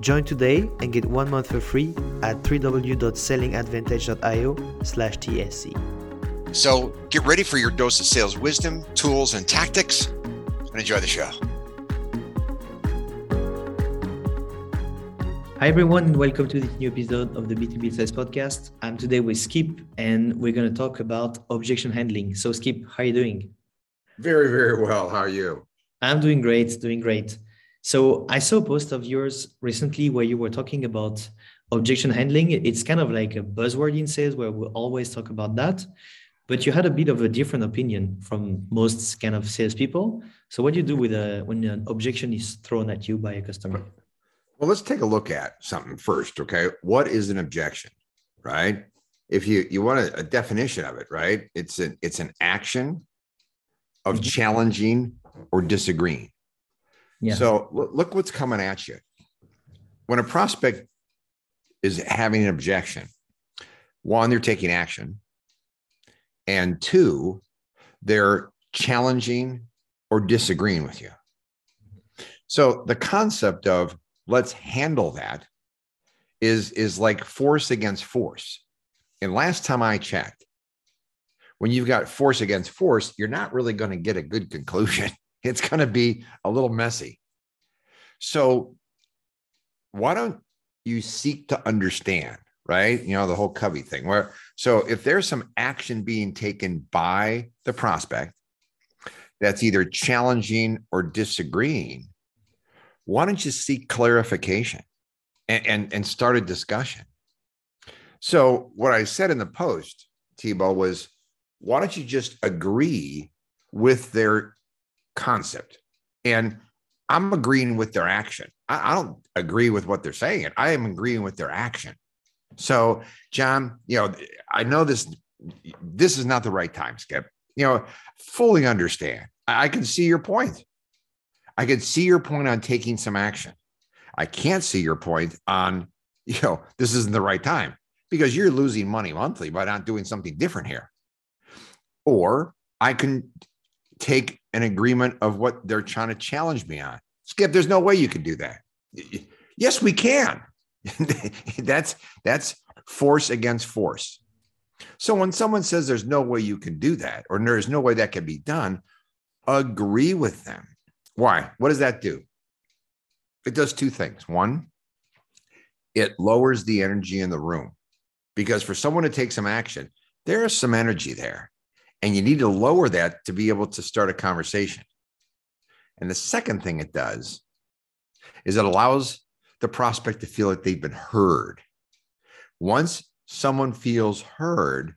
Join today and get one month for free at www.sellingadvantage.io slash TSC. So get ready for your dose of sales wisdom, tools, and tactics, and enjoy the show. Hi everyone, and welcome to this new episode of the B2B Sales Podcast. I'm today with Skip, and we're going to talk about objection handling. So, Skip, how are you doing? Very, very well. How are you? I'm doing great, doing great. So I saw a post of yours recently where you were talking about objection handling. It's kind of like a buzzword in sales where we always talk about that. But you had a bit of a different opinion from most kind of salespeople. So what do you do with a when an objection is thrown at you by a customer? Well, let's take a look at something first. Okay. What is an objection? Right. If you you want a, a definition of it, right? It's an it's an action of mm-hmm. challenging or disagreeing. So look what's coming at you. When a prospect is having an objection, one, they're taking action, and two, they're challenging or disagreeing with you. So the concept of let's handle that is is like force against force. And last time I checked, when you've got force against force, you're not really going to get a good conclusion. it's going to be a little messy. So, why don't you seek to understand, right? You know, the whole Covey thing, where so if there's some action being taken by the prospect that's either challenging or disagreeing, why don't you seek clarification and, and, and start a discussion? So, what I said in the post, Thibaut, was why don't you just agree with their concept. And I'm agreeing with their action. I, I, don't agree with what they're saying. I am agreeing with their action. So, John, you know, I know this this is not the right time, Skip. You know, fully understand. I, I can see your point. I can see your point on taking some action. I can't see your point on, you know, this isn't the right time because you're losing money monthly by not doing something different here. Or I can take an agreement of what they're trying to challenge me on. Skip, there's no way you can do that. Yes, we can. that's that's force against force. So when someone says there's no way you can do that, or there's no way that can be done, agree with them. Why? What does that do? It does two things. One, it lowers the energy in the room because for someone to take some action, there is some energy there. And you need to lower that to be able to start a conversation. And the second thing it does is it allows the prospect to feel like they've been heard. Once someone feels heard,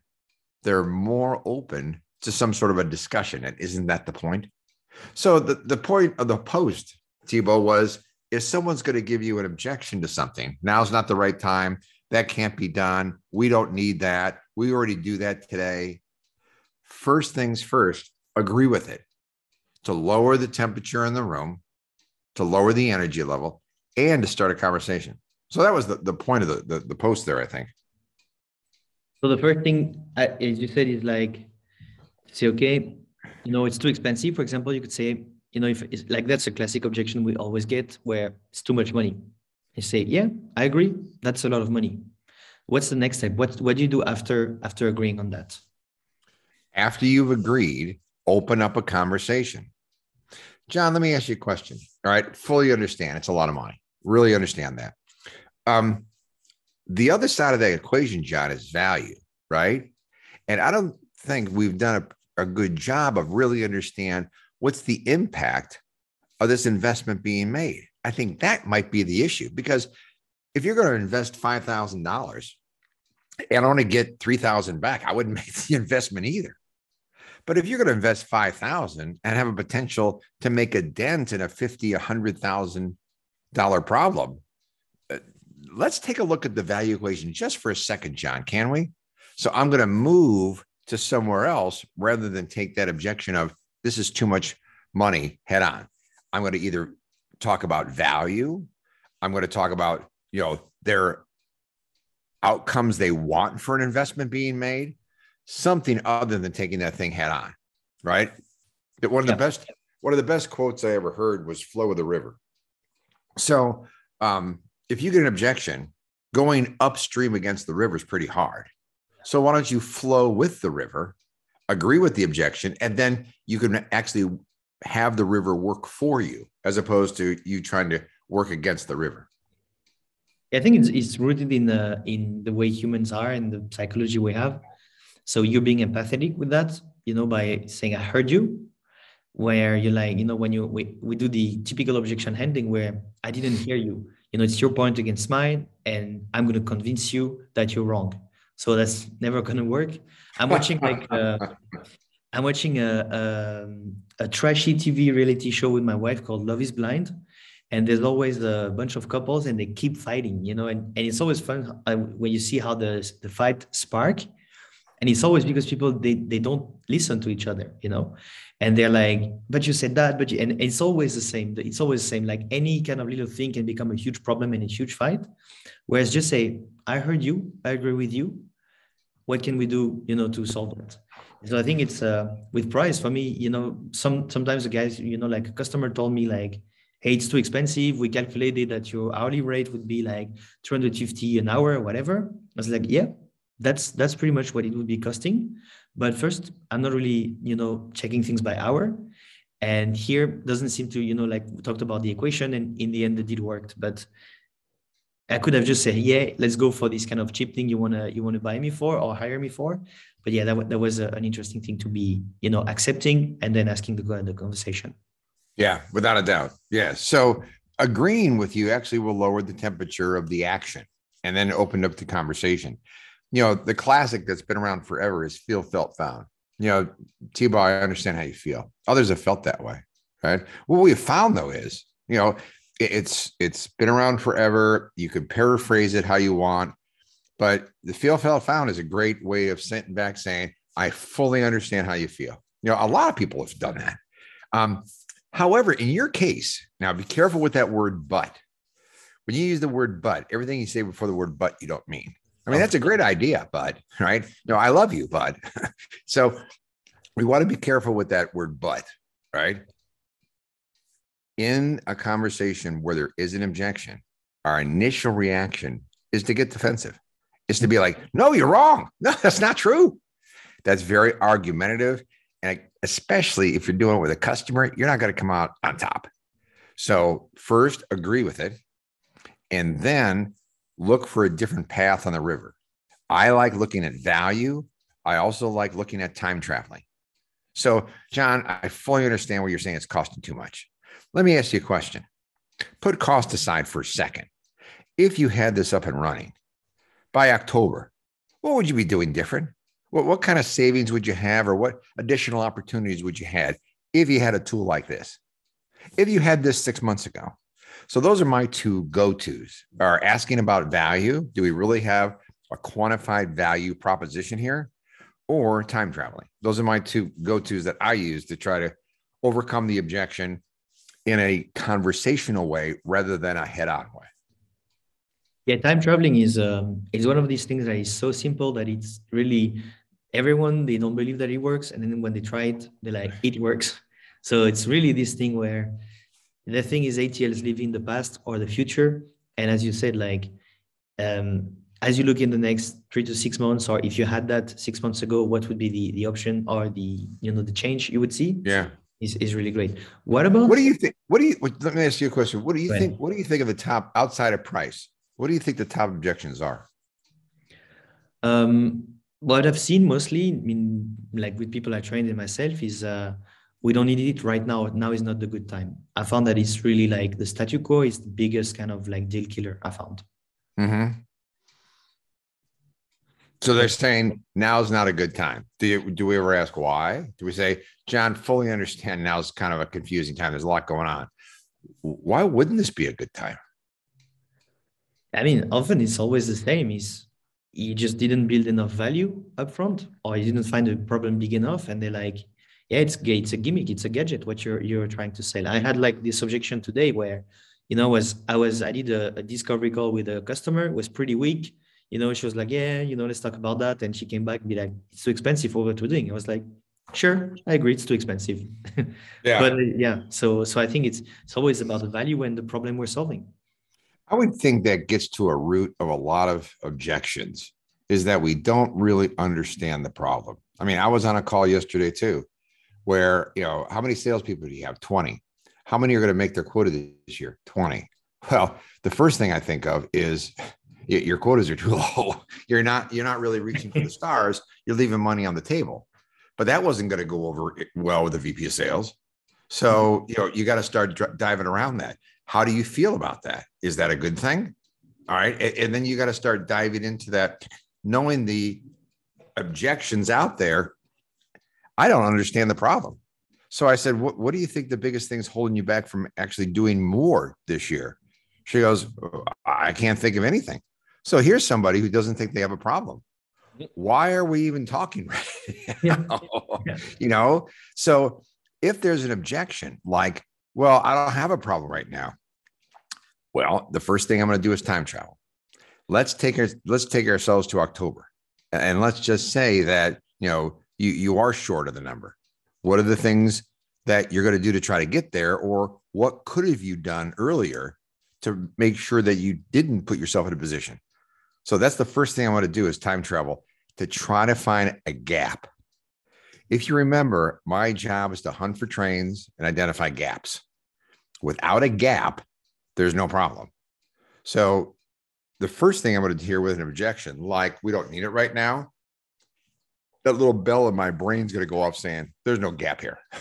they're more open to some sort of a discussion. And isn't that the point? So the, the point of the post, Thibaut, was if someone's going to give you an objection to something, now's not the right time. That can't be done. We don't need that. We already do that today first things first, agree with it to lower the temperature in the room, to lower the energy level, and to start a conversation. So that was the, the point of the, the, the post there, I think. So the first thing, as you said, is like, say, okay, you know, it's too expensive. For example, you could say, you know, if it's like that's a classic objection we always get where it's too much money. You say, yeah, I agree. That's a lot of money. What's the next step? What what do you do after after agreeing on that? After you've agreed, open up a conversation. John, let me ask you a question. All right, fully understand it's a lot of money. Really understand that. Um, the other side of that equation, John, is value. right? And I don't think we've done a, a good job of really understand what's the impact of this investment being made. I think that might be the issue because if you're going to invest five thousand dollars and only get three thousand back, I wouldn't make the investment either. But if you're going to invest five thousand and have a potential to make a dent in a fifty, a hundred thousand dollar problem, uh, let's take a look at the value equation just for a second, John. Can we? So I'm going to move to somewhere else rather than take that objection of this is too much money head on. I'm going to either talk about value. I'm going to talk about, you know, their outcomes they want for an investment being made, something other than taking that thing head on. Right. One of the best, one of the best quotes I ever heard was flow of the river. So um, if you get an objection, going upstream against the river is pretty hard. So why don't you flow with the river, agree with the objection, and then you can actually have the river work for you as opposed to you trying to work against the river. I think it's, it's rooted in the in the way humans are and the psychology we have. So you're being empathetic with that, you know, by saying I heard you, where you're like, you know, when you we, we do the typical objection handling where I didn't hear you. You know, it's your point against mine, and I'm going to convince you that you're wrong. So that's never going to work. I'm watching like uh, I'm watching a, a, a trashy TV reality show with my wife called Love Is Blind, and there's always a bunch of couples and they keep fighting, you know, and, and it's always fun uh, when you see how the the fight spark, and it's always because people they they don't listen to each other, you know, and they're like, but you said that, but you, and it's always the same. It's always the same. Like any kind of little thing can become a huge problem and a huge fight, whereas just say, I heard you, I agree with you. What can we do, you know, to solve that? So I think it's uh, with price for me. You know, some sometimes the guys, you know, like a customer told me like, "Hey, it's too expensive. We calculated that your hourly rate would be like 250 an hour, whatever." I was like, "Yeah, that's that's pretty much what it would be costing." But first, I'm not really, you know, checking things by hour. And here doesn't seem to, you know, like we talked about the equation, and in the end, the deal worked. But I could have just said, "Yeah, let's go for this kind of cheap thing you wanna you wanna buy me for or hire me for." but yeah, that, that was a, an interesting thing to be, you know, accepting and then asking to go in the conversation. Yeah, without a doubt. Yeah. So agreeing with you actually will lower the temperature of the action and then open up the conversation. You know, the classic that's been around forever is feel, felt, found. You know, Thibaut, I understand how you feel. Others have felt that way, right? What we have found though is, you know, it's it's been around forever. You could paraphrase it how you want. But the feel felt found is a great way of sitting back saying, I fully understand how you feel. You know, a lot of people have done that. Um, however, in your case, now be careful with that word but. When you use the word but, everything you say before the word but, you don't mean. I mean, oh. that's a great idea, bud, right? No, I love you, bud. so we want to be careful with that word but, right? In a conversation where there is an objection, our initial reaction is to get defensive is to be like, no, you're wrong. No, that's not true. That's very argumentative. And especially if you're doing it with a customer, you're not going to come out on top. So, first, agree with it. And then look for a different path on the river. I like looking at value. I also like looking at time traveling. So, John, I fully understand what you're saying. It's costing too much. Let me ask you a question. Put cost aside for a second. If you had this up and running, by October, what would you be doing different? What, what kind of savings would you have, or what additional opportunities would you have if you had a tool like this? If you had this six months ago. So those are my two go-tos. Are asking about value. Do we really have a quantified value proposition here? Or time traveling. Those are my two go-tos that I use to try to overcome the objection in a conversational way rather than a head-on way yeah time traveling is um, is one of these things that is so simple that it's really everyone they don't believe that it works and then when they try it they're like it works so it's really this thing where the thing is atl is living the past or the future. And as you said like um, as you look in the next three to six months or if you had that six months ago what would be the the option or the you know the change you would see yeah. is, is really great. What about what do you think what do you let me ask you a question. What do you think what do you think of the top outside of price what do you think the top objections are? Um, what I've seen mostly, I mean, like with people I trained in myself, is uh, we don't need it right now. Now is not the good time. I found that it's really like the statu quo is the biggest kind of like deal killer I found. Mm-hmm. So they're saying now is not a good time. Do you, do we ever ask why? Do we say, John, fully understand now is kind of a confusing time. There's a lot going on. Why wouldn't this be a good time? I mean, often it's always the same. Is he just didn't build enough value upfront, or he didn't find the problem big enough, and they're like, yeah, it's it's a gimmick, it's a gadget. What you're you're trying to sell. I had like this objection today where, you know, was I was I did a, a discovery call with a customer, it was pretty weak. You know, she was like, yeah, you know, let's talk about that, and she came back and be like, it's too expensive for what we're doing. I was like, sure, I agree, it's too expensive. Yeah. but uh, yeah, so so I think it's it's always about the value and the problem we're solving. I would think that gets to a root of a lot of objections is that we don't really understand the problem. I mean, I was on a call yesterday too, where, you know, how many salespeople do you have? 20. How many are going to make their quota this year? 20. Well, the first thing I think of is your quotas are too low. You're not, you're not really reaching for the stars. You're leaving money on the table. But that wasn't going to go over eh, well with the VP of sales. So, mm-hmm. you know, you got to start diving around that. How do you feel about that? Is that a good thing? All right. And, and then you got to start diving into that, knowing the objections out there. I don't understand the problem. So I said, what, what do you think the biggest thing's holding you back from actually doing more this year? She goes, I can't think of anything. So here's somebody who doesn't think they have a problem. Why are we even talking right now? Yeah. You know, so if there's an objection like, well, I don't have a problem right now. Well, the first thing I'm going to do is time travel. Let's take our, let's take ourselves to October, and let's just say that you know you you are short of the number. What are the things that you're going to do to try to get there, or what could have you done earlier to make sure that you didn't put yourself in a position? So that's the first thing I want to do is time travel to try to find a gap. If you remember, my job is to hunt for trains and identify gaps. Without a gap, there's no problem. So the first thing I'm going to hear with an objection, like we don't need it right now, that little bell in my brain's going to go off saying, there's no gap here.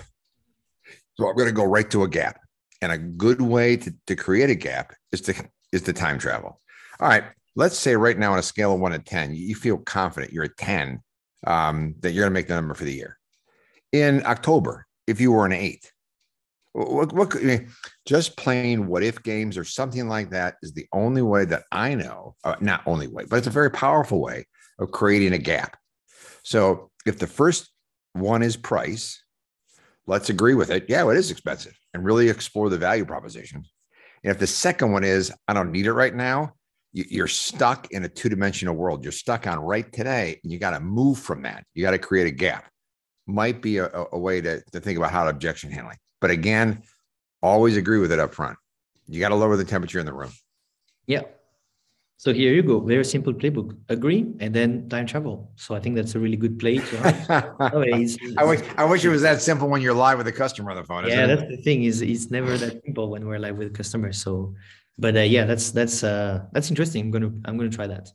so I'm going to go right to a gap. And a good way to, to create a gap is to is to time travel. All right. Let's say right now on a scale of one to 10, you feel confident you're a 10 um, that you're going to make the number for the year. In October, if you were an eight, what, what just playing what if games or something like that is the only way that I know, uh, not only way, but it's a very powerful way of creating a gap. So if the first one is price, let's agree with it. Yeah, it is expensive and really explore the value proposition. And if the second one is, I don't need it right now, you're stuck in a two dimensional world. You're stuck on right today, and you got to move from that. You got to create a gap. Might be a, a way to, to think about how to objection handling. But again, always agree with it up front. You got to lower the temperature in the room. Yeah. So here you go. Very simple playbook. Agree and then time travel. So I think that's a really good play. To I wish I wish it was that simple when you're live with a customer on the phone. Yeah, that's it? the thing. Is it's never that simple when we're live with customers. So, but uh, yeah, that's that's uh, that's interesting. I'm gonna I'm gonna try that.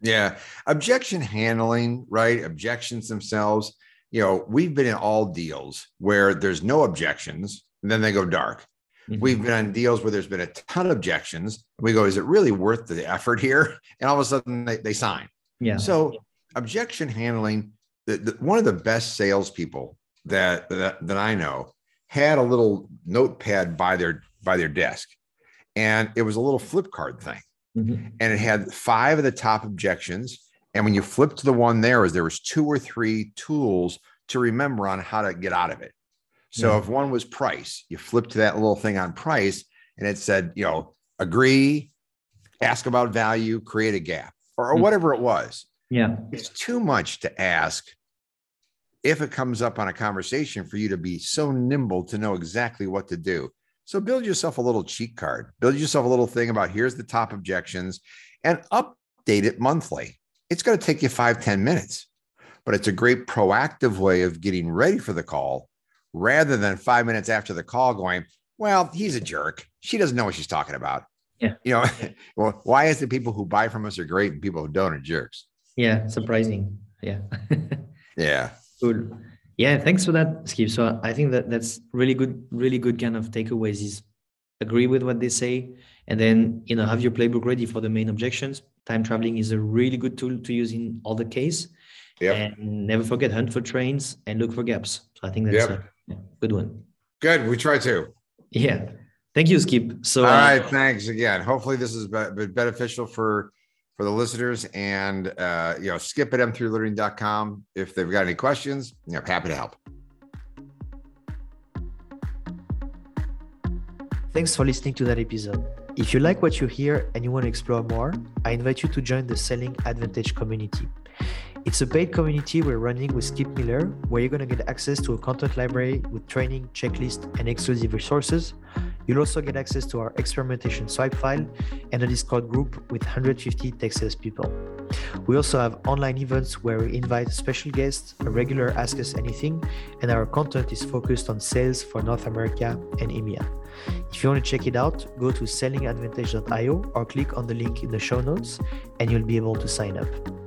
Yeah, objection handling, right? Objections themselves you know, we've been in all deals where there's no objections, and then they go dark. Mm-hmm. We've been on deals where there's been a ton of objections. We go, is it really worth the effort here? And all of a sudden they, they sign. Yeah. So objection handling, the, the, one of the best salespeople that, that that I know had a little notepad by their by their desk, and it was a little flip card thing, mm-hmm. and it had five of the top objections and when you flip to the one there, is there was two or three tools to remember on how to get out of it. So yeah. if one was price, you flip to that little thing on price, and it said, you know, agree, ask about value, create a gap, or, or mm-hmm. whatever it was. Yeah, it's too much to ask if it comes up on a conversation for you to be so nimble to know exactly what to do. So build yourself a little cheat card, build yourself a little thing about here's the top objections and update it monthly. It's going to take you five ten minutes, but it's a great proactive way of getting ready for the call rather than five minutes after the call going, well, he's a jerk. She doesn't know what she's talking about. Yeah. You know, well, why is it people who buy from us are great and people who don't are jerks? Yeah, surprising. yeah. yeah. Cool. Yeah, thanks for that, Skip. So I think that that's really good, really good kind of takeaways is agree with what they say and then you know have your playbook ready for the main objections. Time traveling is a really good tool to use in all the case. Yep. And never forget hunt for trains and look for gaps. So I think that's Yep. a good one. Good. We try to. Yeah. Thank you, Skip. So All uh. Thanks again. Hopefully this has been beneficial for for the listeners and uh you know skip at m3learning.com if they've got any questions you know happy to help Thanks for listening to that episode. If you like what you hear and you want to explore more, I invite you to join the Selling Advantage community. It's a paid community we're running with Skip Miller, where you're going to get access to a content library with training, checklist, and exclusive resources. You'll also get access to our experimentation swipe file and a Discord group with 150 tech sales people. We also have online events where we invite special guests, a regular Ask Us Anything, and our content is focused on sales for North America and EMEA. If you want to check it out, go to sellingadvantage.io or click on the link in the show notes and you'll be able to sign up.